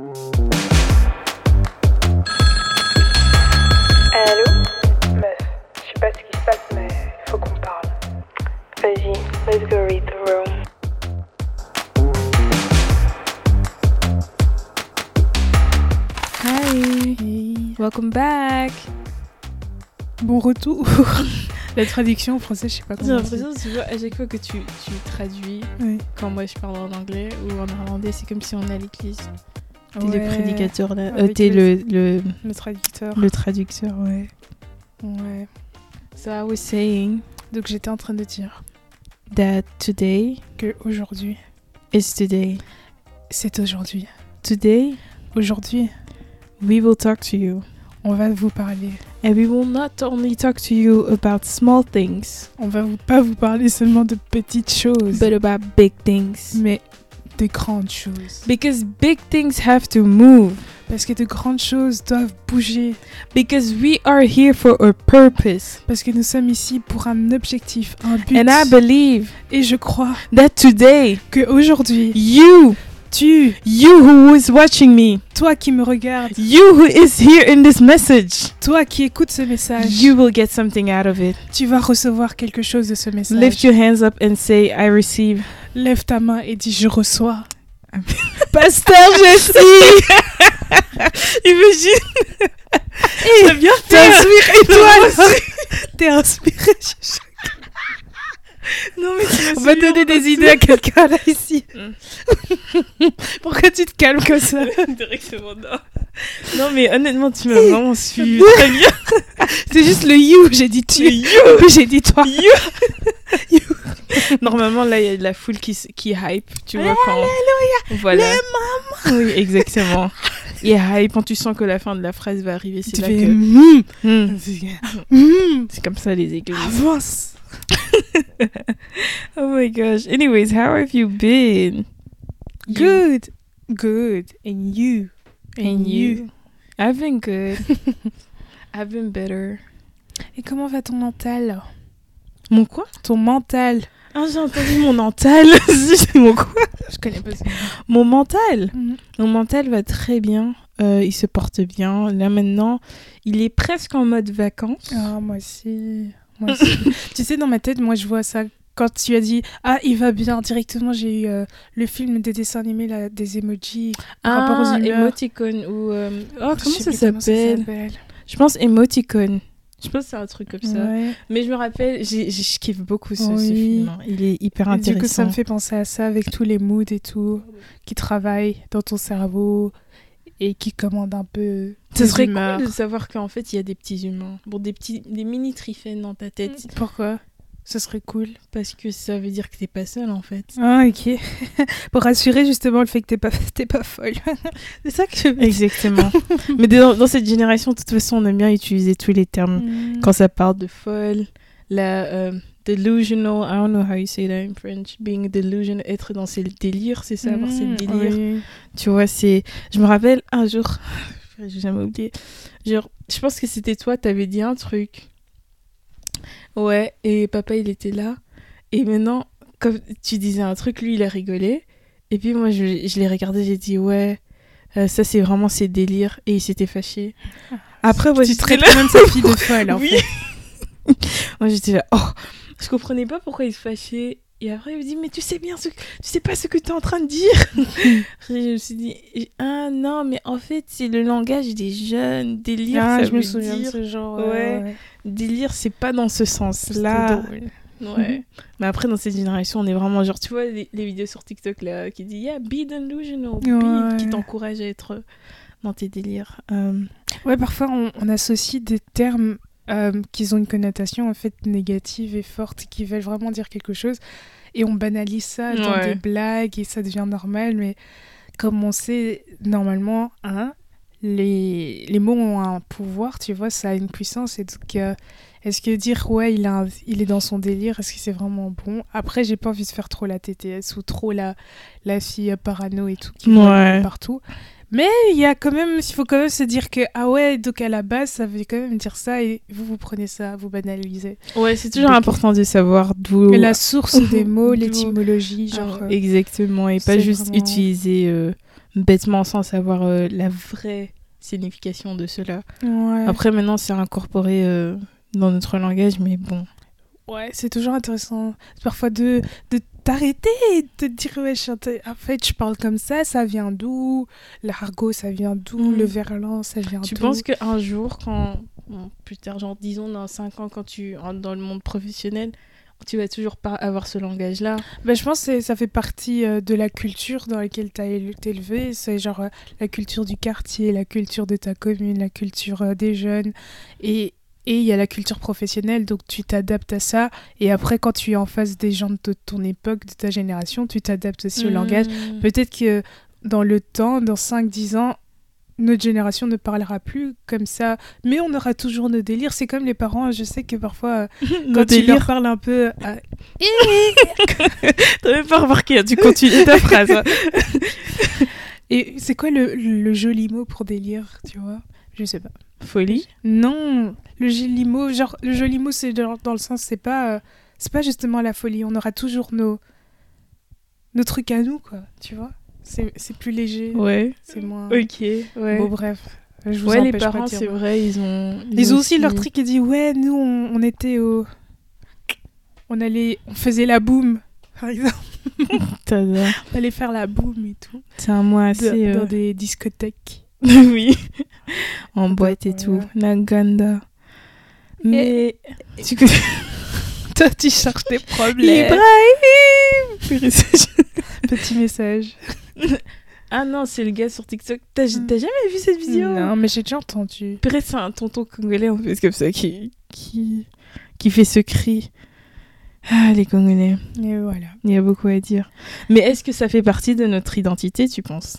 Allô Meuf, je sais pas ce qui se passe, mais faut qu'on parle. Vas-y, let's go read the room. Hi, welcome back. Bon retour. La traduction en français, je sais pas J'ai comment. l'impression, tu vois, à chaque fois que tu, tu traduis, quand moi je parle en anglais ou en néerlandais, c'est comme si on à l'église. T'es Ouais. le prédicateur là. Euh, T'es le- le, le, Le traducteur. le traducteur. Ouais. Ouais. So I was saying Donc j'étais en train de dire that today que aujourd'hui, is today. c'est aujourd'hui. Today, Aujourd'hui, we will talk to you. on va vous parler. And we will not only talk to you about small things, On va vous, pas vous parler seulement de petites choses, but about big things. mais de grandes choses. Because big things have to move. Parce que de grandes choses doivent bouger. Because we are here for a purpose. Parce que nous sommes ici pour un objectif, un but. And I believe Et je crois that today, que aujourd'hui, you, tu, you who is watching me, toi qui me regardes, you who is here in this message, toi qui écoutes ce message, you will get something out of it. tu vas recevoir quelque chose de ce message. Lift your hands up and say, I receive. Lève ta main et dis je reçois. Pasteur Jessie Imagine. T'as bien T'es inspiré toi T'es inspiré Non mais tu On va donner des idées à quelqu'un là ici. Mm. Pourquoi tu te calmes comme ça? Directement, non. Non mais honnêtement, tu m'as vraiment suivi très bien. C'est juste le you, j'ai dit tu. Le you. Puis j'ai dit toi. Normalement, là, il y a de la foule qui, qui hype, tu vois, quand... Voilà. Oui, exactement. Il hype quand tu sens que la fin de la phrase va arriver. C'est là fais que... mm, Hmm. mm, C'est comme ça, les églises. avance. Oh my gosh. Anyways, how have you been? Good. Good. And you. And you? I've been good. I've been better. Et comment va ton mental? Mon quoi? Ton mental. Ah, j'ai entendu mon mental. Mon quoi? Je connais pas ça. Mon mental? Mhm. Mon mental va très bien. Euh, il se porte bien. Là maintenant, il est presque en mode vacances. Ah, moi aussi. Moi aussi. tu sais, dans ma tête, moi, je vois ça. Quand tu as dit Ah, il va bien, directement, j'ai eu euh, le film de dessin animé là, des emojis. rapport aux Ah, emoticon ou euh, oh comment ça s'appelle. Je pense emoticon. Je pense que c'est un truc comme ça. Ouais. Mais je me rappelle, je kiffe beaucoup ce, film. hein. Il est hyper intéressant. Du coup, ça me fait penser à ça avec tous les moods et tout qui travaillent dans ton cerveau et qui commandent un peu. Ce tes serait humeurs. cool de savoir qu'en fait il y a des petits humains, bon des petits, des mini triphaines dans ta tête, Pourquoi? Ce serait cool. parce que ça veut dire que t'es pas seul en fait. Ah, ok. Pour rassurer justement le fait que t'es pas, t'es pas folle. c'est ça que je veux dire. Exactement. Mais dans, dans cette génération, de toute façon, on aime bien utiliser tous les termes Mm. quand ça parle de folle, la euh, delusional. I don't know how you say that in French. Being delusional, être dans ses délires, c'est ça, avoir ses Mm, délires. oui. Tu vois, c'est. Je me rappelle un jour, j'ai jamais oublié. Genre, je pense que c'était toi, t'avais dit un truc. Ouais, et papa il était là. Et maintenant, comme tu disais un truc, lui il a rigolé. Et puis moi je, je l'ai regardé, j'ai dit ouais, euh, ça c'est vraiment ses délires. Et il s'était fâché. Après, moi tu j'étais traites là. quand même sa fille de folle en Oui. fait. Moi j'étais là, oh, je comprenais pas pourquoi il se fâchait. Et après il me dit, mais tu sais bien ce que, tu sais pas ce que tu es en train de dire. je me suis dit, ah non, mais en fait c'est le langage des jeunes. Délire, Ah, ça je me souviens de ce genre. Ouais. Délire, c'est pas dans ce sens-là. Ouais. Mais après, dans cette génération, on est vraiment genre, tu vois, les, les vidéos sur TikTok là, qui dit, yeah, be delusional, be, Ouais. qui t'encourage à être dans tes délires. Euh, Ouais, parfois on, on associe des termes euh, qui ont une connotation en fait négative et forte, qui veulent vraiment dire quelque chose, et on banalise ça dans Ouais. des blagues et ça devient normal, mais comme on sait normalement, hein, les, les mots ont un pouvoir, tu vois, ça a une puissance, et donc euh, est-ce que dire ouais il, a un- il est dans son délire, est-ce que c'est vraiment bon? Après j'ai pas envie de faire trop la TTS ou trop la, la fille parano et tout qui Ouais. partout. Mais il y a quand même, il faut quand même se dire que, ah ouais, donc à la base, ça veut quand même dire ça et vous, vous prenez ça, vous banalisez. Ouais, c'est toujours Donc- important de savoir d'où. La source des mots, l'étymologie, Ah, genre. euh, Exactement, et pas juste vraiment- utiliser euh, bêtement sans savoir euh, la vraie signification de cela. ouais. Après, maintenant, c'est incorporé euh, dans notre langage, mais bon. Ouais, c'est toujours intéressant. Parfois de, de t'arrêter et de te dire, ouais, je- en fait, je parle comme ça, ça vient d'où? L'argot, ça vient d'où? Mm. Le verlan, ça vient d'où? Tu penses qu'un jour, quand. bon, plus tard, genre, disons, dans 5 ans, quand tu entres dans le monde professionnel, tu vas toujours pas avoir ce langage-là? Ben, je pense que ça fait partie euh, de la culture dans laquelle tu as été élevé. C'est genre euh, la culture du quartier, la culture de ta commune, la culture euh, des jeunes. Et et il y a la culture professionnelle, donc tu t'adaptes à ça. Et après, quand tu es en face des gens de ton époque, de ta génération, tu t'adaptes aussi au langage. Mm. Peut-être que dans le temps, dans 5-10 ans, notre génération ne parlera plus comme ça, mais on aura toujours nos délires. C'est comme les parents, je sais que parfois, euh, quand tu leur parles un peu... à- T'as même pas remarqué, hein, tu continues ta phrase. hein. Et c'est quoi le, le joli mot pour délire, tu vois? Je sais pas. Folie Non, le joli mot, genre, le joli mot, c'est dans, le sens, c'est pas, euh, c'est pas justement la folie. On aura toujours nos, nos trucs à nous, quoi, tu vois C'est c'est plus léger, Ouais. c'est moins... Ok, ouais. Bon, bref. Je vous ouais, les parents, c'est vrai, ils ont. Ils ont aussi leur truc qui dit ouais nous on, on était au on allait on faisait la boum par exemple on allait faire la boum et tout C'est un de- assez. euh, dans des discothèques oui. en boîte et tout. Naganda. Mais. Tu connais. toi tu cherches des problèmes Ibrahim petit message Ah non, c'est le gars sur TikTok. T'as jamais vu cette vidéo? Non mais j'ai déjà entendu Purée, c'est un tonton congolais en fait, comme ça, qui, qui, qui fait ce cri. Ah, les Congolais. et voilà Il y a beaucoup à dire. Mais est-ce que ça fait partie de notre identité, tu penses?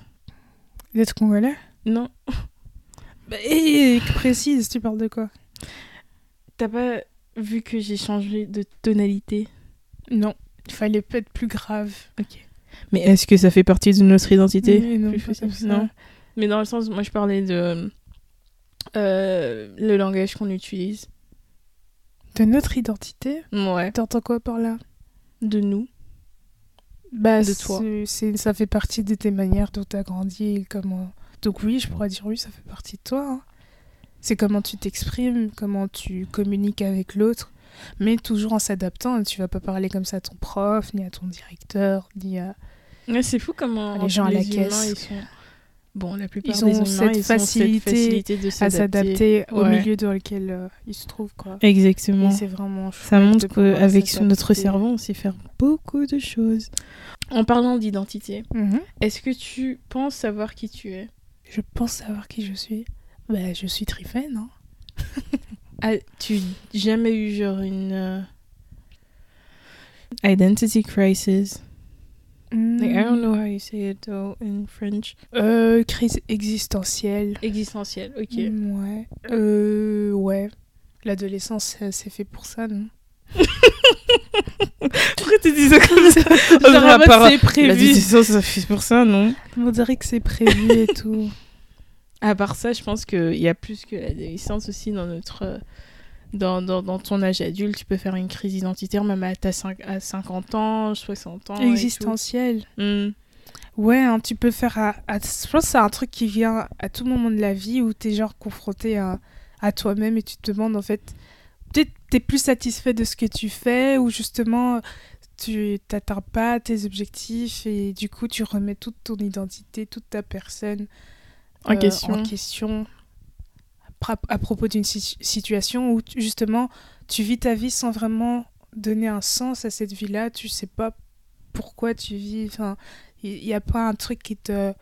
D'être congolais? Non. bah, et précise tu parles de quoi? T'as pas vu que j'ai changé de tonalité? Non il fallait pas être plus grave Ok. Mais est-ce que ça fait partie de notre identité? Non, Plus. Non. Mais dans le sens, moi je parlais de euh, le langage qu'on utilise. de notre identité? Ouais. t'entends quoi par là? De nous. bah, De toi. ça fait partie de tes manières dont tu as grandi et comment. Donc, oui, je pourrais dire oui, ça fait partie de toi. hein. C'est comment tu t'exprimes, comment tu communiques avec l'autre, mais toujours en s'adaptant. Tu vas pas parler comme ça à ton prof, ni à ton directeur, ni à. Ouais, c'est fou comment Les gens à la humains, caisse. ils sont... Bon, la plupart Ils des ont humains, cette ils facilité ont cette facilité de à s'adapter. au milieu dans lequel euh, ils se trouvent. Quoi. Exactement. Et c'est vraiment Ça montre qu'avec notre cerveau, on sait faire beaucoup de choses. En parlant d'identité, Mhm. est-ce que tu penses savoir qui tu es? Je pense savoir qui je suis. Bah, je suis Trifen, hein. As-tu jamais eu genre une euh, identity crisis? Like, I don't know how you say it though in French. Euh, crise existentielle. Existentielle, ok. Mm, Ouais. Euh, ouais. L'adolescence, c'est fait pour ça, non? Pourquoi tu dis ça comme ça Genre, en mode, c'est La prévu. décision, ça fait pour ça, non On dirait que c'est prévu et tout. À part ça, je pense qu'il y a plus que l'adolescence aussi dans notre. Dans, dans, dans ton âge adulte, tu peux faire une crise identitaire même à, ta à 50 ans, 60 ans. Existentielle. Mm. Ouais, hein, tu peux faire à, à- Je pense que c'est un truc qui vient à tout moment de la vie où t'es genre confronté à, à toi-même et tu te demandes en fait. T'es plus satisfait de ce que tu fais ou justement tu t'atteins pas tes objectifs et du coup tu remets toute ton identité, toute ta personne En euh, question. en question à, à propos d'une si- situation où tu- justement tu vis ta vie sans vraiment donner un sens à cette vie-là, tu sais pas pourquoi tu vis, enfin il n'y a pas un truc qui te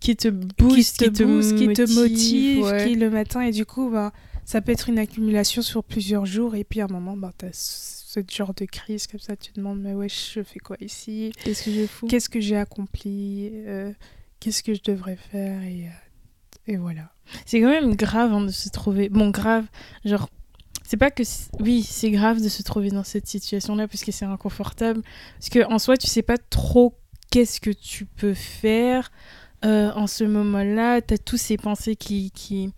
Qui te booste, qui te, booste, qui te motive, ouais. qui le matin et du coup bah ça peut être une accumulation sur plusieurs jours et puis à un moment bah t'as ce genre de crise comme ça tu te demandes mais ouais je fais quoi ici? Qu'est-ce que je fous? Qu'est-ce que j'ai accompli? Euh, qu'est-ce que je devrais faire? Et euh, et voilà C'est quand même grave hein, de se trouver. Bon, grave, genre. C'est pas que. Oui, c'est grave de se trouver dans cette situation-là parce que c'est inconfortable. Parce que en soi, tu sais pas trop qu'est-ce que tu peux faire. euh, en ce moment-là, tu as tous ces pensées qui, qui,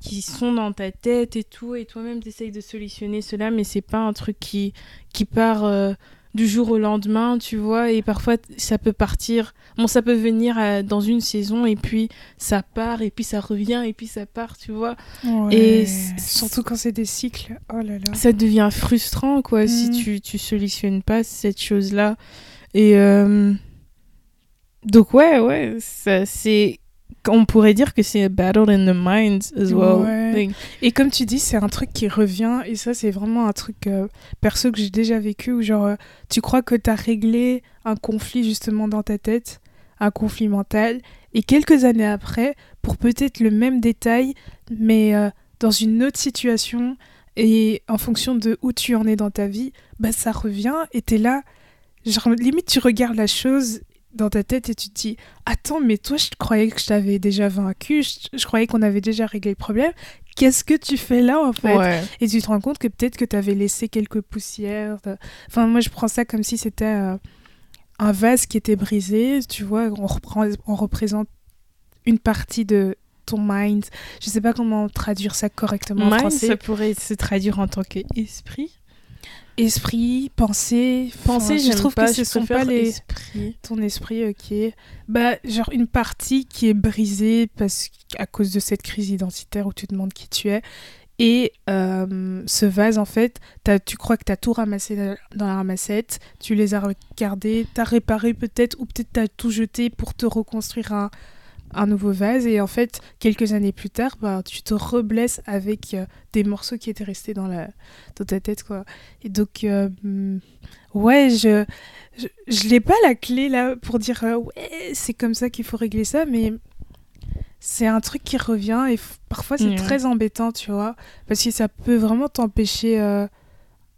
qui sont dans ta tête et tout, et toi-même, tu essayes de solutionner cela, mais c'est pas un truc qui, qui part euh, du jour au lendemain, tu vois, et parfois, ça peut partir, bon, ça peut venir euh, dans une saison, et puis ça part, et puis ça revient, et puis ça part, tu vois. Ouais. Et surtout quand c'est des cycles. Oh là là. Ça devient frustrant, quoi, si Mm. tu, tu solutionnes pas cette chose-là. Et euh, donc, ouais, ouais, ça, c'est. On pourrait dire que c'est a battle in the mind as well. Ouais. Like, Et comme tu dis, c'est un truc qui revient. Et ça, c'est vraiment un truc euh, perso que j'ai déjà vécu où, genre, euh, tu crois que t'as réglé un conflit justement dans ta tête, un conflit mental. Et quelques années après, pour peut-être le même détail, mais euh, dans une autre situation et en fonction de où tu en es dans ta vie, bah ça revient et t'es là. Genre, limite, tu regardes la chose dans ta tête et tu te dis Attends, mais toi, je croyais que je t'avais déjà vaincu, je, je croyais qu'on avait déjà réglé le problème. Qu'est-ce que tu fais là en fait? Ouais. Et tu te rends compte que peut-être que tu avais laissé quelques poussières. de- Enfin, moi, je prends ça comme si c'était euh, un vase qui était brisé. Tu vois, on, reprend, on représente une partie de ton mind. Je sais pas comment traduire ça correctement en Mind, français. ça pourrait se traduire en tant qu'esprit. Esprit, pensée. Enfin, je trouve pas, que ce sont pas les. esprits. Ton esprit, ok. Bah, genre une partie qui est brisée parce qu'à cause de cette crise identitaire où tu te demandes qui tu es. Et euh, ce vase, en fait, tu crois que tu as tout ramassé dans- dans la ramassette, tu les as regardés, tu as réparé peut-être, ou peut-être tu as tout jeté pour te reconstruire un, un nouveau vase. Et en fait, quelques années plus tard, bah, tu te reblesses avec euh, des morceaux qui étaient restés dans, la, dans ta tête. Quoi. Et donc, euh, hmm, ouais, je, je, je n'ai pas la clé là pour dire euh, ouais, c'est comme ça qu'il faut régler ça, mais c'est un truc qui revient et parfois c'est Ouais. très embêtant, tu vois, parce que ça peut vraiment t'empêcher,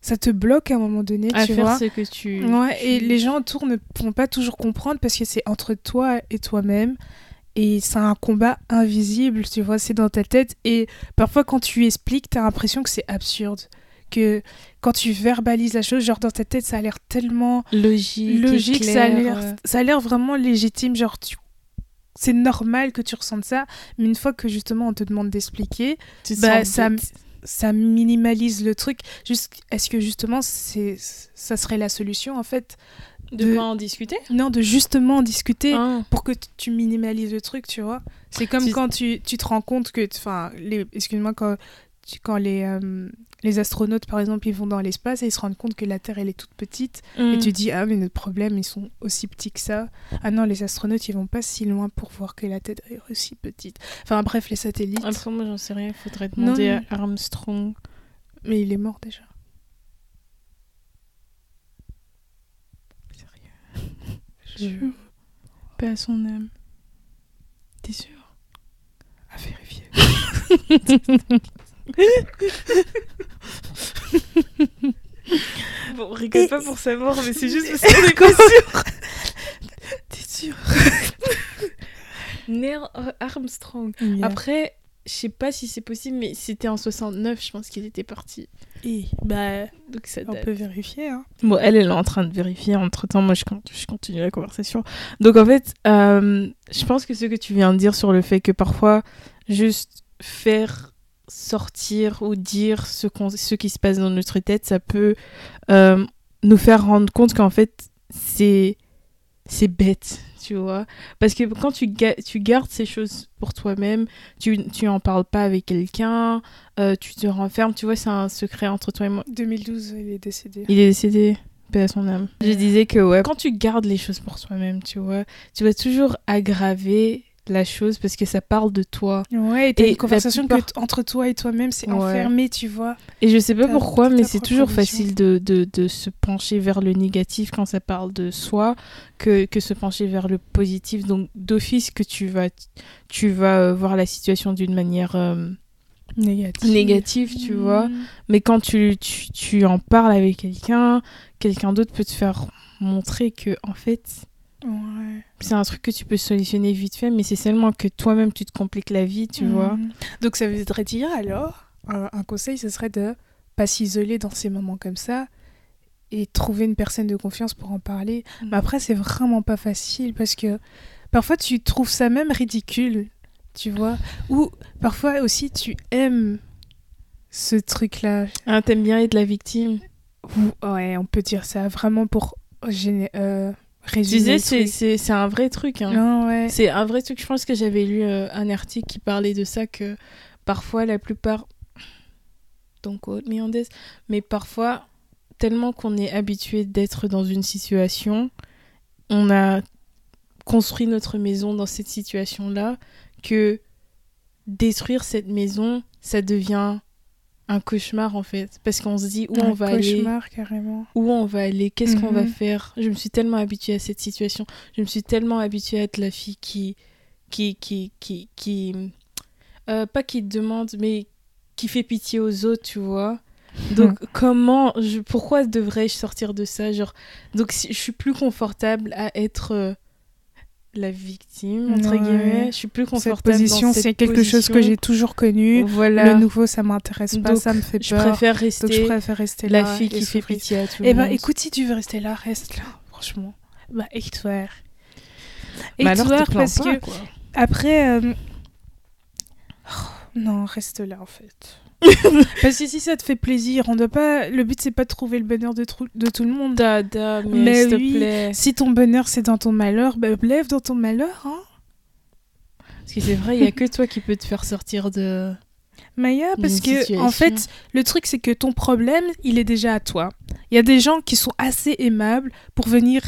ça te bloque à un moment donné, À tu faire vois. ce que tu. Ouais, et les gens autour ne vont pas toujours comprendre parce que c'est entre toi et toi-même. Et c'est un combat invisible, tu vois, c'est dans ta tête. Et parfois, quand tu expliques, t'as l'impression que c'est absurde. Que quand tu verbalises la chose, genre dans ta tête, ça a l'air tellement Logique. logique, ça a l'air, ça a l'air vraiment légitime, genre tu, c'est normal que tu ressentes ça, mais une fois que justement on te demande d'expliquer, tu bah, ça ça minimalise le truc. Juste, est-ce que justement c'est, ça serait la solution en fait? De de- pas en discuter? Non, de justement en discuter Ah. pour que tu minimalises le truc, tu vois. C'est comme Tu- quand tu, tu te rends compte que, enfin, excuse-moi, quand, tu- quand les, euh, les astronautes, par exemple, ils vont dans l'espace et ils se rendent compte que la Terre, elle est toute petite. Et Mm. tu dis, ah, mais notre problème, ils sont aussi petits que ça. Ah non, les astronautes, ils vont pas si loin pour voir que la Terre est aussi petite. Enfin, bref, les satellites. Après, moi, j'en sais rien. Il faudrait demander Non, à Armstrong. Mais il est mort déjà. Paix à son âme. T'es sûr? À vérifier. Bon, on rigole pas pour sa mort, mais c'est juste parce qu'on est pas sûr. T'es sûr Neil Armstrong. Après, je sais pas si c'est possible, mais c'était en 69, je pense qu'il était parti. Et, bah, Donc ça on date. peut vérifier, hein. Bon, elle, elle est en train de vérifier. Entre temps, moi, je, con- je continue la conversation. Donc, en fait, euh, je pense que ce que tu viens de dire sur le fait que parfois, juste faire sortir ou dire ce, qu'on- ce qui se passe dans notre tête, ça peut euh, nous faire rendre compte qu'en fait, c'est c'est bête, tu vois. Parce que quand tu, ga- tu gardes ces choses pour toi-même, tu, tu en parles pas avec quelqu'un, euh, tu te renfermes, tu vois, c'est un secret entre toi et moi. 2012, il est décédé. Il est décédé, paix à son âme. Je disais que ouais, quand tu gardes les choses pour toi-même, tu vois, tu vas toujours aggraver la chose parce que ça parle de toi. Ouais, et t'as Et une conversation entre toi et toi-même, c'est Ouais. enfermé, tu vois. Et je sais pas pourquoi, mais c'est toujours facile de, de, de se pencher vers le négatif quand ça parle de soi que, que se pencher vers le positif. Donc d'office que tu vas, tu vas euh, voir la situation d'une manière euh, Négatif. négative, tu vois. Mm. Mais quand tu, tu, tu en parles avec quelqu'un, quelqu'un d'autre peut te faire montrer que, en fait, Ouais. c'est un truc que tu peux solutionner vite fait, mais c'est seulement que toi-même tu te compliques la vie, tu vois. Mm. Donc ça voudrait dire alors, un, un conseil, ce serait de pas s'isoler dans ces moments comme ça et trouver une personne de confiance pour en parler. Mm. Mais après, c'est vraiment pas facile parce que parfois tu trouves ça même ridicule, tu vois. Ou parfois aussi tu aimes ce truc-là. Ah, t'aimes bien être la victime. Ou- Ouais, on peut dire ça vraiment pour géné- euh, résumer. c'est, un vrai truc. Hein. Non, ouais. C'est un vrai truc. Je pense que j'avais lu euh, un article qui parlait de ça, que parfois, la plupart. Donc, this, mais parfois, tellement qu'on est habitué d'être dans une situation, on a construit notre maison dans cette situation-là, que détruire cette maison, ça devient un cauchemar en fait. Parce qu'on se dit où Un on va aller cauchemar, carrément. où on va aller, qu'est-ce qu'on va Mhm. faire? Je me suis tellement habituée à cette situation. Je me suis tellement habituée à être la fille qui, qui, qui, qui, qui, euh, pas qui demande, mais qui fait pitié aux autres, tu vois. Donc comment, je, pourquoi devrais-je sortir de ça, genre. Donc si- je suis plus confortable à être euh, la victime entre Ouais. guillemets. Je suis plus Cette confortable position, cette c'est quelque chose que position. j'ai toujours connu. Voilà. Le nouveau, ça m'intéresse pas, Donc, ça me fait je peur. préfère Donc rester je préfère rester la là. fille qui fait pitié à tout le Eh monde. ben, écoute, si tu veux rester là, reste là, franchement. Bah, et toi Et Bah toi, parce pas, que quoi. après, euh, oh, non, reste là en fait. Parce que si ça te fait plaisir, on doit pas. Le but c'est pas de trouver le bonheur de, trou- de tout le monde. Dada, mais, Mais s'il te plaît. Si ton bonheur c'est dans ton malheur, bah, lève dans ton malheur, hein. Parce que c'est vrai, il y a que toi qui peux te faire sortir de. Maya, parce que situation. en fait, le truc c'est que ton problème, il est déjà à toi. Il y a des gens qui sont assez aimables pour venir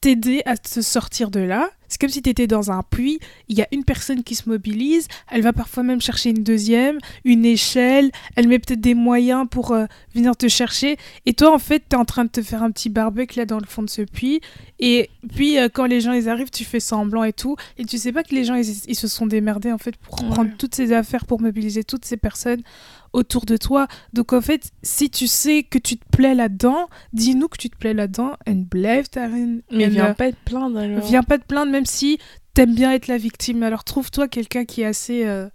t'aider à te sortir de là. C'est comme si tu étais dans un puits, il y a une personne qui se mobilise, elle va parfois même chercher une deuxième, une échelle, elle met peut-être des moyens pour euh, venir te chercher. Et toi, en fait, tu es en train de te faire un petit barbecue là dans le fond de ce puits. Et puis, euh, quand les gens ils arrivent, tu fais semblant et tout. Et tu sais pas que les gens, ils, ils se sont démerdés en fait pour Ouais. prendre toutes ces affaires, pour mobiliser toutes ces personnes autour de toi. Donc en fait, si tu sais que tu te plais là-dedans, dis-nous que tu te plais là-dedans, and blève Tarine. Mais And, viens euh, pas te plaindre alors. viens pas te plaindre même si t'aimes bien être la victime. Alors trouve-toi quelqu'un qui est assez... euh,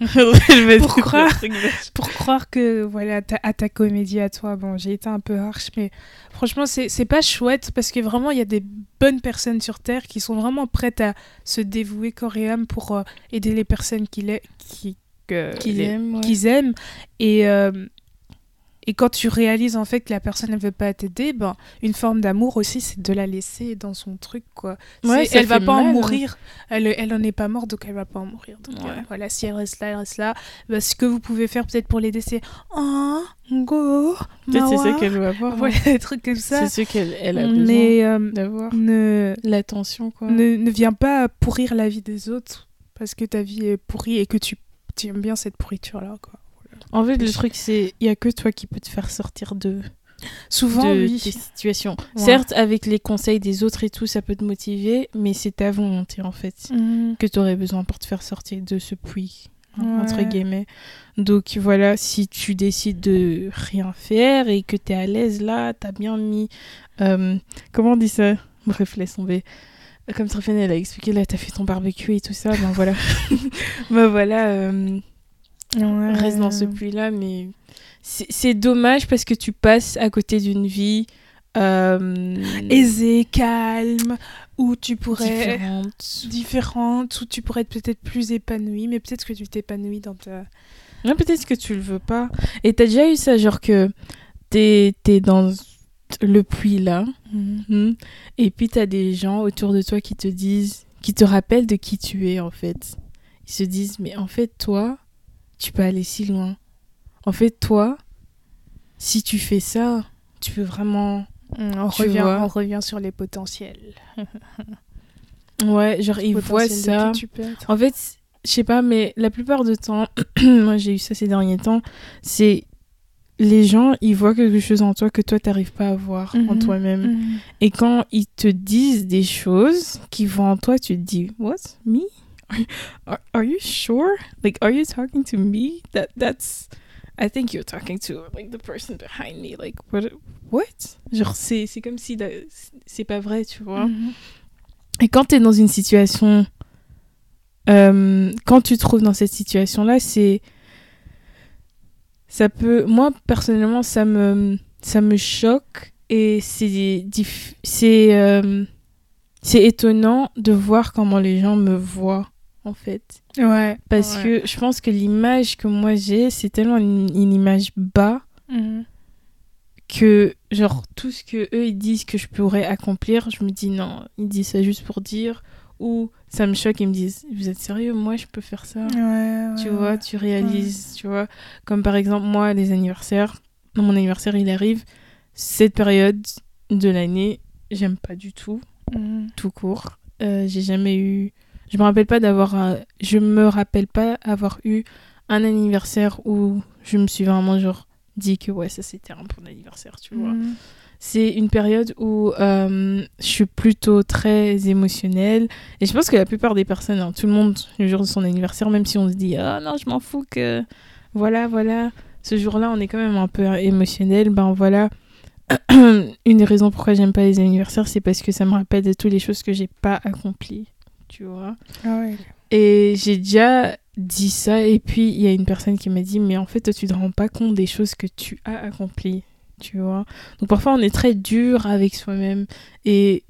pour croire, pour croire que voilà ta, à ta comédie à toi bon j'ai été un peu harsh mais franchement c'est pas chouette parce que vraiment il y a des bonnes personnes sur terre qui sont vraiment prêtes à se dévouer corps et âme pour euh, aider les personnes qu'ils a- qui que- Qu'ils les- aiment, ouais. qu'ils aiment et euh, et quand tu réalises en fait que la personne ne veut pas t'aider ben une forme d'amour aussi c'est de la laisser dans son truc quoi Ouais, elle va pas en hein. mourir elle elle en est pas morte donc elle va pas en mourir donc Ouais. euh, voilà si elle reste là elle reste là bah, ce que vous pouvez faire peut-être pour l'aider c'est oh go Peut-être c'est ça qu'elle veut avoir. hein. voilà des trucs comme ça C'est ce qu'elle elle a besoin mais euh, d'avoir. ne, L'attention, quoi. ne ne viens pas pourrir la vie des autres parce que ta vie est pourrie et que tu, tu aimes bien cette pourriture là quoi En fait, le truc, c'est il y a que toi qui peux te faire sortir de, souvent de oui tes situations. Ouais. Certes, avec les conseils des autres et tout, ça peut te motiver, mais c'est ta volonté, en fait, Mhm. que tu aurais besoin pour te faire sortir de ce puits, hein, Ouais. entre guillemets. Donc voilà, si tu décides de rien faire et que tu es à l'aise là, tu as bien mis... euh, comment on dit ça? Bref, laisse tomber. Comme Tréphane, elle a expliqué, là, tu as fait ton barbecue et tout ça, ben voilà. ben voilà, euh, Ouais. reste dans ce puits-là, mais c'est dommage parce que tu passes à côté d'une vie euh, aisé calme où tu pourrais différente. différente où tu pourrais être peut-être plus épanouie mais peut-être que tu t'épanouis dans ta Ouais, peut-être que tu le veux pas. Et t'as déjà eu ça, genre que t'es es dans le puits là, hmm, et puis t'as des gens autour de toi qui te disent, qui te rappellent de qui tu es en fait. Ils se disent, mais en fait, toi, tu peux aller si loin. En fait, toi, si tu fais ça, tu peux vraiment. on Tu revient on revient sur les potentiels Ouais, genre ils voient ça. tu. En fait, je sais pas, mais la plupart du temps, moi j'ai eu ça ces derniers temps, c'est les gens, ils voient quelque chose en toi que toi t'arrives pas à voir en Mhm. toi-même. Mhm. Et quand ils te disent des choses qui vont en toi, tu te dis, What? Me? Are, are you sure? Like, are you talking to me? That that's. I think you're talking to like the person behind me. Like, what? What? Genre, c'est c'est comme si c'est pas vrai, tu vois. Mhm. Et quand tu es dans une situation, euh, quand tu te trouves dans cette situation-là, c'est. Ça peut. Moi, personnellement, ça me, ça me choque et c'est. C'est. euh, c'est étonnant de voir comment les gens me voient, en fait. Ouais. Parce ouais. que je pense que l'image que moi j'ai, c'est tellement une, une image bas Mhm. que, genre, tout ce que eux ils disent que je pourrais accomplir, je me dis non, ils disent ça juste pour dire. Ou ça me choque, ils me disent, vous êtes sérieux, moi je peux faire ça. Ouais, tu vois, tu réalises, tu vois. Comme par exemple, moi, les anniversaires, mon anniversaire, il arrive, cette période de l'année, j'aime pas du tout, Mhm. tout court. Euh, j'ai jamais eu. Je me rappelle pas d'avoir. un- Je me rappelle pas avoir eu un anniversaire où je me suis vraiment, genre, dit que ouais, ça c'était un bon anniversaire, tu vois. Mhm. C'est une période où euh, je suis plutôt très émotionnelle. Et je pense que la plupart des personnes, hein, tout le monde, le jour de son anniversaire, même si on se dit Ah non, je m'en fous que. Voilà, voilà. Ce jour-là, on est quand même un peu émotionnel. Ben voilà. une des raisons pourquoi j'aime pas les anniversaires, c'est parce que ça me rappelle de toutes les choses que j'ai pas accomplies. Tu vois. Ah ouais. Et j'ai déjà dit ça, et puis il y a une personne qui m'a dit, mais en fait, toi, tu te rends pas compte des choses que tu as accomplies, tu vois. Donc parfois, on est très dur avec soi-même, et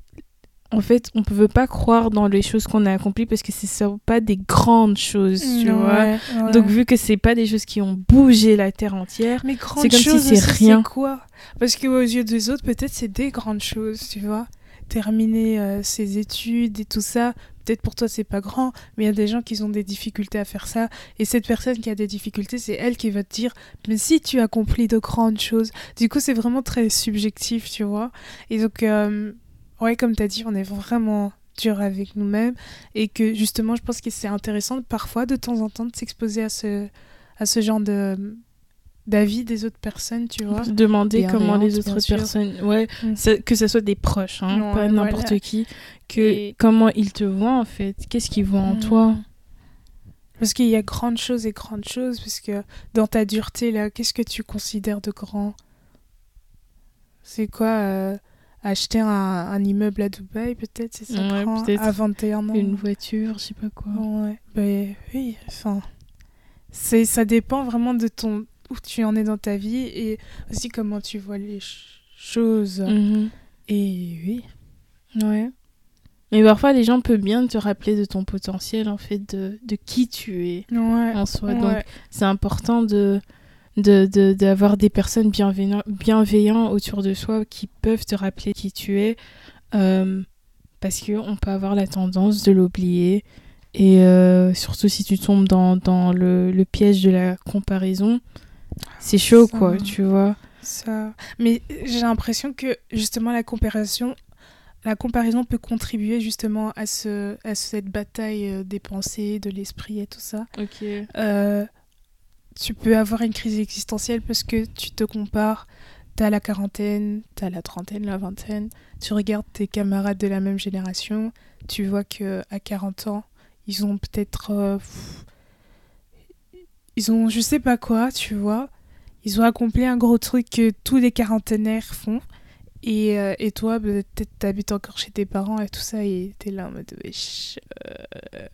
en fait, on ne peut pas croire dans les choses qu'on a accomplies parce que ce sont pas des grandes choses, tu Ouais, vois. ouais. Donc vu que c'est pas des choses qui ont bougé la terre entière, c'est comme si chose c'est rien. quoi? Parce que aux yeux des autres, peut-être c'est des grandes choses, tu vois. Terminer euh, ses études et tout ça, pour toi c'est pas grand, mais il y a des gens qui ont des difficultés à faire ça. Et cette personne qui a des difficultés, c'est elle qui va te dire, mais si tu accomplis de grandes choses. Du coup, c'est vraiment très subjectif, tu vois. Et donc, euh, ouais, comme tu as dit, on est vraiment dur avec nous-mêmes. Et que justement, je pense que c'est intéressant parfois, de temps en temps, de s'exposer à ce, à ce genre de d'avis des autres personnes, tu vois. demander comment les autres personnes, ouais, Mm. ça- que ce soit des proches, hein, Ouais, pas n'importe voilà. qui, que Et- comment ils te voient en fait, qu'est-ce qu'ils voient en Mm. toi? Parce qu'il y a grandes choses et grandes choses, parce que dans ta dureté, là, qu'est-ce que tu considères de grand? C'est quoi euh, Acheter un, un immeuble à Dubaï, peut-être, c'est ça Ouais, grand, à 21 ans? Une voiture, je sais pas quoi. Ouais, ben oui, enfin... c'est Ça dépend vraiment de ton où tu en es dans ta vie et aussi comment tu vois les ch- choses. Mhm. Et oui. Ouais. Mais parfois, les gens peuvent bien te rappeler de ton potentiel, en fait, de, de qui tu es Ouais. en soi. Donc, c'est important de de- de- d'avoir des personnes bienveillantes autour de soi qui peuvent te rappeler qui tu es euh, parce qu'on peut avoir la tendance de l'oublier et euh, surtout si tu tombes dans, dans le, le piège de la comparaison c'est chaud Ça. quoi tu vois Ça. Mais j'ai l'impression que justement la comparaison, la comparaison peut contribuer justement à, ce, à cette bataille euh, des pensées, de l'esprit et tout ça. ok Euh, tu peux avoir une crise existentielle parce que tu te compares. T'as la quarantaine, t'as la trentaine, la vingtaine. Tu regardes tes camarades de la même génération. Tu vois que à 40 ans, ils ont peut-être. euh, ils ont je sais pas quoi, tu vois. Ils ont accompli un gros truc que tous les quarantenaires font. Et, euh, et toi, bah, peut-être t'habites encore chez tes parents et tout ça, et t'es là en mode wesh,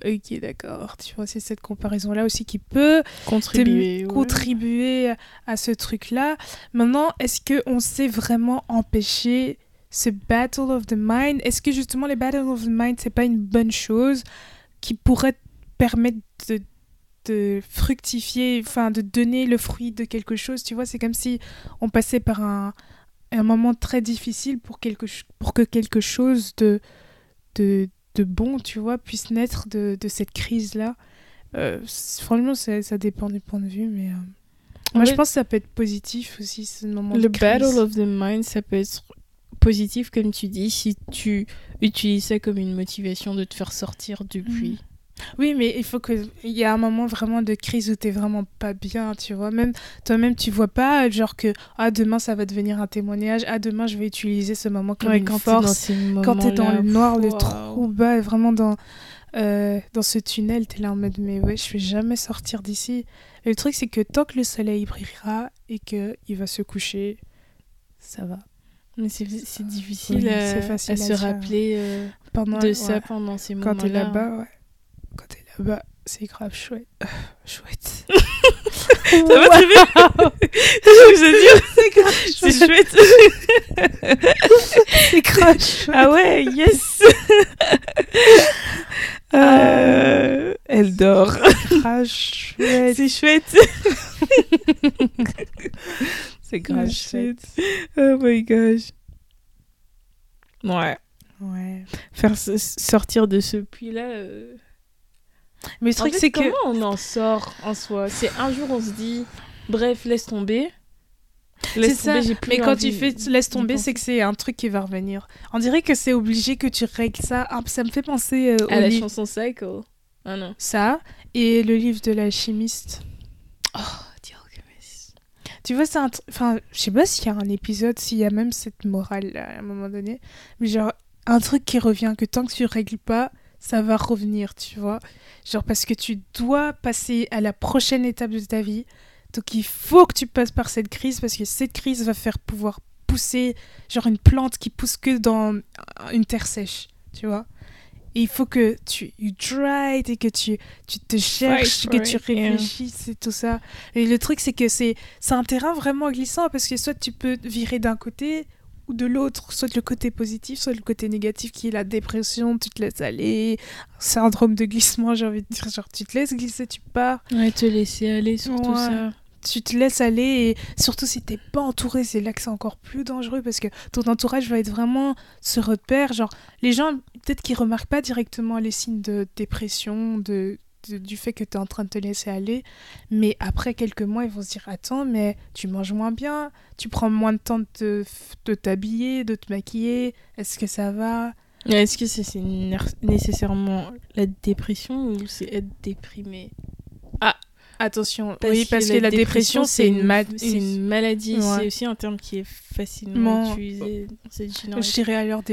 euh, ok, d'accord. Tu vois, c'est cette comparaison-là aussi qui peut contribuer te- ouais. contribuer à ce truc-là. Maintenant, est-ce qu'on sait vraiment empêcher ce battle of the mind? Est-ce que justement les battle of the mind, c'est pas une bonne chose qui pourrait permettre de, de fructifier, enfin de donner le fruit de quelque chose Tu vois, c'est comme si on passait par un, un moment très difficile pour, quelque, pour que quelque chose de, de, de bon, tu vois, puisse naître de, de cette crise-là. Euh, franchement, ça, ça dépend du point de vue, mais... euh, Moi, je pense que ça peut être positif aussi, ce moment le de crise. battle of the mind ça peut être positif comme tu dis si tu utilises ça comme une motivation de te faire sortir du puits Oui, mais il faut que il y a un moment vraiment de crise où t'es vraiment pas bien, tu vois. Même toi-même, tu vois pas genre que ah demain ça va devenir un témoignage, ah demain je vais utiliser ce moment comme Ouais, une quand dans force. Quand t'es dans moments-là, le noir, le trou bas, vraiment dans euh, dans ce tunnel, t'es là en mode mais ouais, je vais jamais sortir d'ici. Et le truc c'est que tant que le soleil brillera et que il va se coucher, ça va. Mais c'est difficile, Oui, à, à se rappeler euh, Pendant de ouais. ça pendant ces moments-là. Quand t'es là-bas, ouais. Quand t'es là-bas, c'est grave chouette. chouette. Ça va très bien. C'est grave c'est chouette. chouette. C'est grave chouette. Ah ouais, yes. Euh, elle dort. grave chouette. C'est chouette. C'est grave chouette. Oh my gosh. Ouais. Ouais. Faire sortir de ce puits-là. euh, Mais le truc, c'est que. comment on en sort en soi? C'est un jour on se dit, bref, laisse tomber. C'est Laisse ça. tomber, j'ai plus Mais quand tu fais laisse tomber, c'est que c'est un truc qui va revenir. On dirait que c'est obligé que tu règles ça. Ah, ça me fait penser euh, à au la livre. chanson Psycho. Ah non. Ça et le livre de la chimiste. Oh, Alchemist. Tu vois, c'est un Enfin, je sais pas s'il y a un épisode, s'il y a même cette morale là, à un moment donné. Mais genre, un truc qui revient, que tant que tu règles pas, ça va revenir, tu vois. Genre, parce que tu dois passer à la prochaine étape de ta vie. Donc, il faut que tu passes par cette crise, parce que cette crise va faire pouvoir pousser, genre, une plante qui pousse que dans une terre sèche, tu vois. Et il faut que tu you try et que tu, tu te cherches, que tu réfléchisses et tout ça. Et le truc, c'est que c'est c'est un terrain vraiment glissant parce que soit tu peux virer d'un côté ou de l'autre, soit le côté positif, soit le côté négatif qui est la dépression, tu te laisses aller, syndrome de glissement, j'ai envie de dire, genre tu te laisses glisser, tu pars, Ouais, te laisser aller sur tout ça. tu te laisses aller et surtout si t'es pas entouré, c'est là que c'est encore plus dangereux parce que ton entourage va être vraiment ce repère, genre les gens peut-être qu'ils remarquent pas directement les signes de dépression, de- du fait que tu es en train de te laisser aller. Mais après quelques mois, ils vont se dire Attends, mais tu manges moins bien, tu prends moins de temps de te- de t'habiller, de te maquiller, est-ce que ça va? Est-ce que c'est nécessairement la dépression ou c'est être déprimé? Attention, oui, parce que la la dépression, c'est une, ma- c'est une maladie. Ouais. C'est aussi un terme qui est facilement Mon- utilisé dans cette Je dirais alors vrai.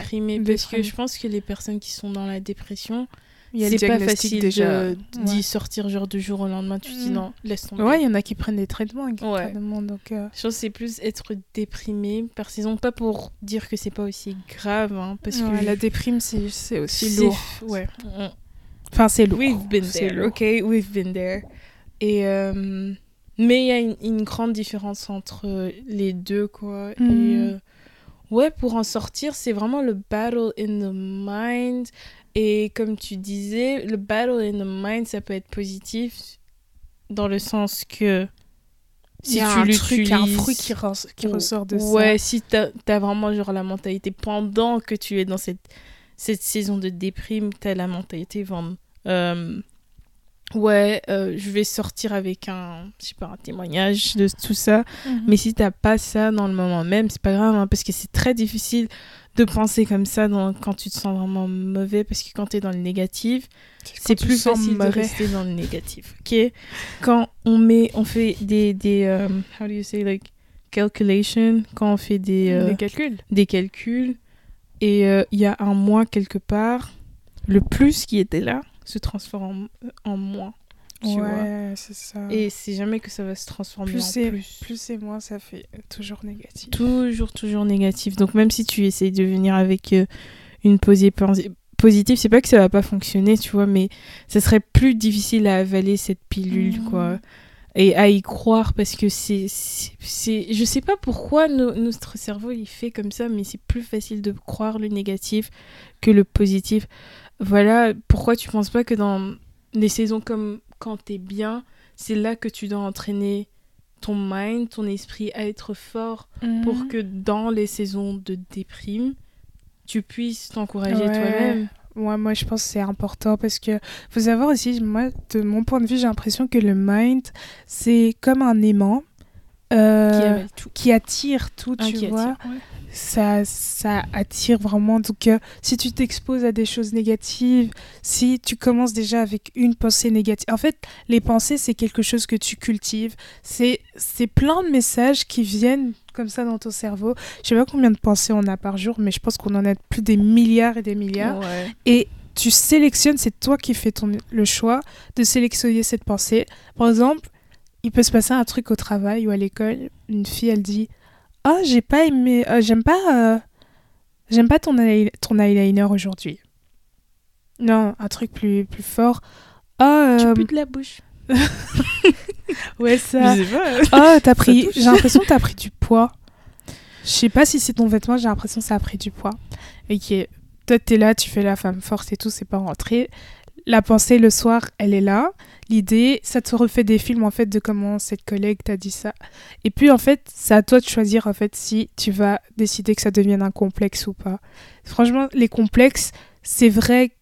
déprimée parce que je pense que les personnes qui sont dans la dépression Il y a c'est pas facile déjà. de- d'y sortir genre du jour au lendemain tu te dis Mm. non laisse tomber Ouais, il y en a qui prennent des traitements, Ouais. donc... euh, je pense que c'est plus être déprimé par saison pas pour dire que c'est pas aussi grave hein, parce ouais, que la déprime, c'est c'est aussi c'est- lourd. ouais on- Enfin, c'est lourd. We've been C'est there, lourd. ok? We've been there. Et, euh, mais il y a une, une grande différence entre les deux, quoi. Et Mhm. euh, ouais, pour en sortir, c'est vraiment le battle in the mind. Et comme tu disais, le battle in the mind, ça peut être positif dans le sens que si tu un truc, il y a un fruit qui, res- qui ressort de ça. Ouais, si t'as as vraiment genre la mentalité pendant que tu es dans cette, cette saison de déprime, t'as la mentalité vraiment. euh, ouais, euh, je vais sortir avec un, je sais pas, un témoignage de tout ça. Mhm. Mais si t'as pas ça dans le moment même, c'est pas grave, hein, parce que c'est très difficile de penser comme ça dans, quand tu te sens vraiment mauvais, parce que quand t'es dans le négatif, c'est tu plus facile de rester dans le négatif, ok? Quand on met, on fait des, des euh, how do you say, like, calculation, quand on fait des, euh, Les calculs. des calculs, et euh, il y a un moins quelque part, le plus qui était là se transforme en, en moins, tu vois Ouais, c'est ça. Et c'est jamais que ça va se transformer plus en plus. plus et moins, ça fait toujours négatif. Toujours, toujours négatif. Donc même si tu essayes de venir avec euh, une posée posi- positive, c'est pas que ça va pas fonctionner, tu vois, mais ça serait plus difficile à avaler cette pilule, Mhm. quoi. Et à y croire parce que c'est, c'est, je sais pas pourquoi no- notre cerveau il fait comme ça, mais c'est plus facile de croire le négatif que le positif. Voilà pourquoi tu penses pas que dans les saisons comme quand t'es bien, c'est là que tu dois entraîner ton mind, ton esprit à être fort pour Mhm. que dans les saisons de déprime, tu puisses t'encourager Ouais. toi-même. Ouais, moi je pense que c'est important parce que faut savoir aussi, moi de mon point de vue, j'ai l'impression que le mind c'est comme un aimant euh, Qui avale tout. qui attire tout, Ah, tu vois. attire, ouais. Ça, ça attire vraiment. Donc, euh, si tu t'exposes à des choses négatives, si tu commences déjà avec une pensée négative. En fait, les pensées, c'est quelque chose que tu cultives. C'est c'est plein de messages qui viennent comme ça dans ton cerveau. Je sais pas combien de pensées on a par jour, mais je pense qu'on en a plus des milliards et des milliards. Ouais. Et tu sélectionnes, c'est toi qui fais ton, le choix de sélectionner cette pensée. Par exemple, il peut se passer un truc au travail ou à l'école. Une fille, elle dit Ah, j'ai pas aimé, euh, j'aime pas, euh, j'aime pas ton, eye- ton eyeliner aujourd'hui. Non, un truc plus, plus fort. Ah, Tu euh, pues de la bouche. Ouais, ça. Je sais pas. Oh, t'as pris. J'ai l'impression que t'as pris du poids. Je sais pas si c'est ton vêtement, j'ai l'impression que ça a pris du poids. Ok. Toi, t'es là, tu fais la femme forte et tout, c'est pas rentré. La pensée le soir, elle est là. L'idée, ça te refait des films en fait de comment cette collègue t'a dit ça. Et puis en fait, c'est à toi de choisir en fait si tu vas décider que ça devienne un complexe ou pas. Franchement, les complexes, c'est vrai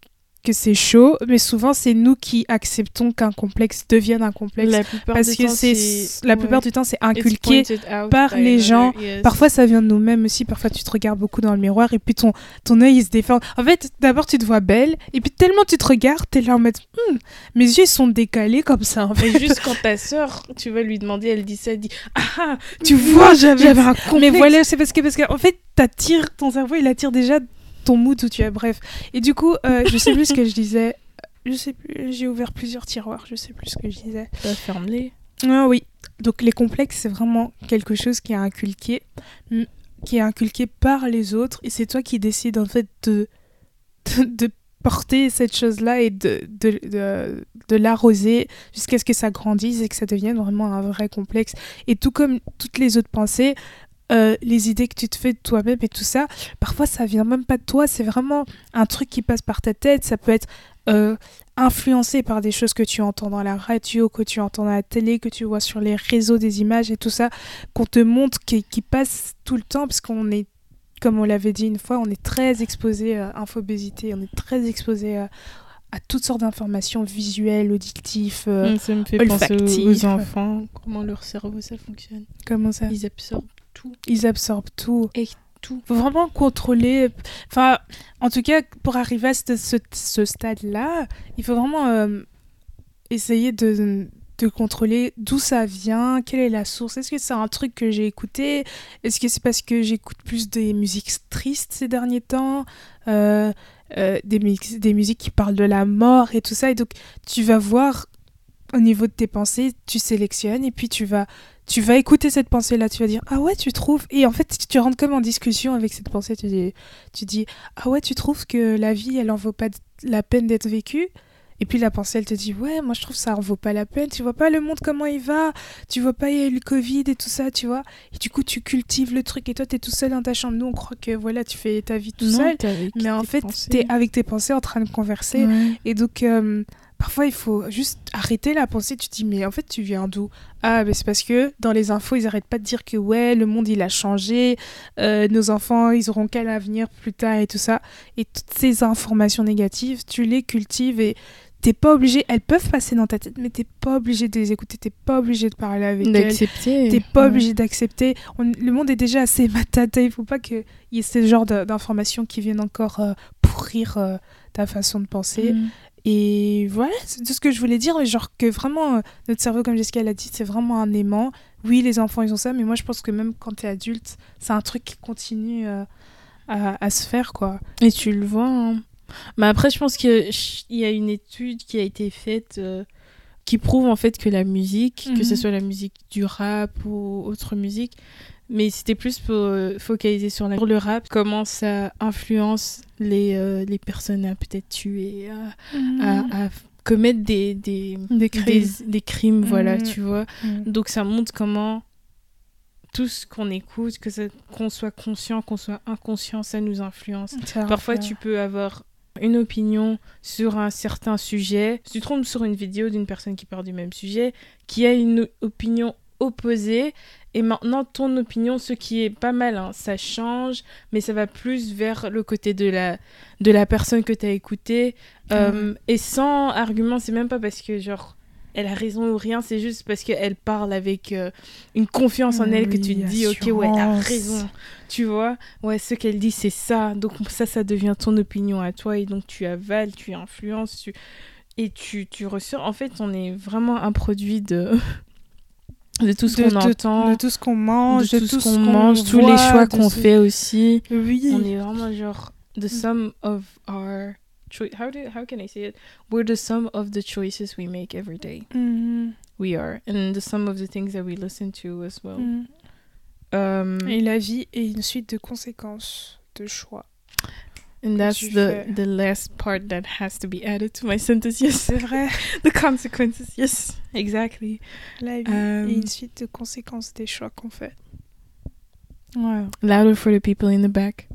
que c'est chaud, mais souvent c'est nous qui acceptons qu'un complexe devienne un complexe La plupart parce du que temps, c'est la plupart ouais. du temps c'est inculqué par les gens. yes. Parfois, ça vient de nous-mêmes aussi. Parfois, tu te regardes beaucoup dans le miroir et puis ton, ton œil, il se déforme. En fait, d'abord, tu te vois belle et puis tellement tu te regardes, t'es là en mode Hmm, mes yeux sont décalés comme ça. En fait. Juste quand ta sœur, tu vas lui demander, elle dit ça, elle dit Ah ah, Tu vois, j'avais j'avais un complexe. Mais voilà, c'est parce que, parce que en fait, t'attires, ton cerveau, il attire déjà ton mood où tu es. Bref. Et du coup, euh, je sais plus ce que je disais. Je sais plus, j'ai ouvert plusieurs tiroirs, je sais plus ce que je disais. Bah, ferme-les. Ah oui. Donc les complexes, c'est vraiment quelque chose qui est inculqué, qui est inculqué par les autres, et c'est toi qui décides en fait de, de, de porter cette chose-là et de, de, de, de l'arroser jusqu'à ce que ça grandisse et que ça devienne vraiment un vrai complexe. Et tout comme toutes les autres pensées, euh, les idées que tu te fais de toi-même et tout ça, parfois ça vient même pas de toi, c'est vraiment un truc qui passe par ta tête, ça peut être euh, influencé par des choses que tu entends dans la radio, que tu entends à la télé, que tu vois sur les réseaux des images et tout ça, qu'on te montre, qui, qui passe tout le temps, parce qu'on est, comme on l'avait dit une fois, on est très exposé à infobésité, on est très exposé à, à toutes sortes d'informations visuelles, auditives, euh, Mm, ça me fait penser aux, aux enfants, comment leur cerveau ça fonctionne. comment ça? Ils absorbent tout. Ils absorbent tout. Et tout. Faut vraiment contrôler. Enfin, en tout cas, pour arriver à ce, ce- ce stade-là, il faut vraiment euh, essayer de, de contrôler d'où ça vient, quelle est la source. Est-ce que c'est un truc que j'ai écouté? Est-ce que c'est parce que j'écoute plus des musiques tristes ces derniers temps? Euh, euh, des, des musiques qui parlent de la mort et tout ça. Et donc, tu vas voir au niveau de tes pensées, tu sélectionnes et puis tu vas tu vas écouter cette pensée-là, tu vas dire ah ouais tu trouves et en fait tu, rentres comme en discussion avec cette pensée, tu dis tu dis ah ouais tu trouves que la vie elle en vaut pas la peine d'être vécue? Et puis la pensée elle te dit ouais moi je trouve que ça en vaut pas la peine, tu vois pas le monde comment il va, tu vois pas il y a eu le Covid et tout ça tu vois? Et du coup tu cultives le truc et toi t'es tout seul dans ta chambre, nous on croit que voilà tu fais ta vie tout seul. mais en fait t'es avec tes pensées en train de converser. Ouais. et donc, euh, parfois, il faut juste arrêter la pensée. Tu te dis, mais en fait, tu viens d'où? Ah, mais c'est parce que dans les infos, ils arrêtent pas de dire que, ouais, le monde, il a changé, euh, nos enfants, ils auront quel avenir plus tard et tout ça. Et toutes ces informations négatives, tu les cultives et t'es pas obligé, elles peuvent passer dans ta tête, mais t'es pas obligé de les écouter, t'es pas obligé de parler avec elles. D'accepter. T'es pas Ouais. obligé d'accepter. Le monde est déjà assez matata. Il faut pas qu'il y ait ce genre d'informations qui viennent encore euh, pourrir euh, ta façon de penser. Mm. Et voilà, c'est tout ce que je voulais dire. Genre que vraiment, euh, notre cerveau, comme Jessica l'a dit, c'est vraiment un aimant. Oui, les enfants, ils ont ça, mais moi, je pense que même quand t'es adulte, c'est un truc qui continue euh, à, à se faire, quoi. Et tu le vois. hein. Mais après, je pense qu'il y a une étude qui a été faite euh, qui prouve en fait que la musique, que ce Mhm. soit la musique du rap ou autre musique, mais c'était plus pour euh, focaliser sur, la- le rap, comment ça influence les, euh, les personnes à peut-être tuer, à, à- à commettre des, des, Des crimes. des, des crimes, voilà, Mhm. tu vois. Mm. Donc ça montre comment tout ce qu'on écoute, que qu'on soit conscient, qu'on soit inconscient, ça nous influence. Ça Parfois, tu peux avoir une opinion sur un certain sujet. Si tu tombes sur une vidéo d'une personne qui parle du même sujet, qui a une opinion opposée, et maintenant ton opinion, ce qui est pas mal, hein, ça change, mais ça va plus vers le côté de la, de la personne que tu as écoutée. Euh, Et sans argument, c'est même pas parce que, genre, elle a raison ou rien, c'est juste parce qu'elle parle avec euh, une confiance en elle que tu te dis, ok, ouais, elle a raison. Tu vois, ouais, ce qu'elle dit, c'est ça. Donc ça, ça devient ton opinion à toi et donc tu avales, tu influences, tu... et tu, tu ressors. En fait, on est vraiment un produit de, de tout ce qu'on entend, de tout ce qu'on mange, de de tout ce qu'on mange, tous les choix qu'on ce- fait aussi. Oui. On est vraiment genre the sum of our how do how can I say it? We're the sum of the choices we make every day. Mhm. We are, and the sum of the things that we listen to as well. Mhm. Um, Et la vie est une suite de conséquences, de choix. And that's the, fais. the last part that has to be added to my sentence. Yes. C'est vrai. the consequences. Yes. Exactly. La vie Euh, est une suite de conséquences des choix qu'on fait. Ouais. Louder for the people in the back.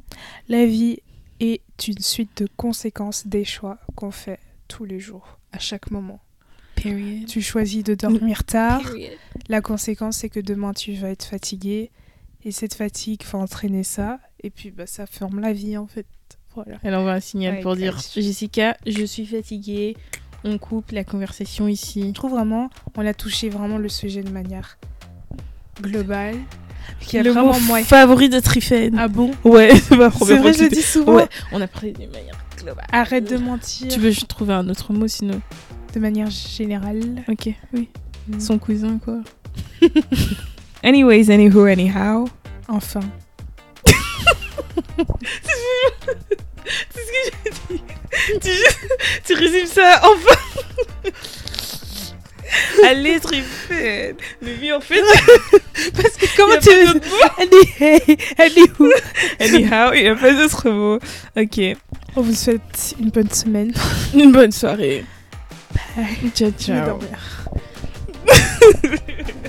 La vie est une suite de conséquences des choix qu'on fait tous les jours, à chaque moment. Period. Tu choisis de dormir tard. Period. La conséquence, c'est que demain, tu vas être fatigué. Et cette fatigue va entraîner ça. Et puis, bah, ça forme la vie, en fait. Voilà. Elle envoie un signal Ouais, pour dire. Jessica, je suis fatiguée. On coupe la conversation ici. Je trouve vraiment, on a touché vraiment le sujet de manière globale. Qui a le vraiment mot moyen. favori de Trifen. Ah bon? Ouais, c'est ma C'est première vrai, je le dis souvent. Ouais, on a parlé d'une manière globale. Arrête de mentir. Tu veux juste trouver un autre mot sinon De manière générale. Ok, oui. Mm. Son cousin, quoi. Anyways, anywho, anyhow. Enfin. C'est ce que j'ai dit. Tu, tu résumes ça enfin. Allez, Trifen. Mais oui, en fait. Parce que Comment tu veux où Anyhow, il n'y a pas d'autre mot. Ok. On vous souhaite une bonne semaine. Une bonne soirée. Bye. Ciao, ciao.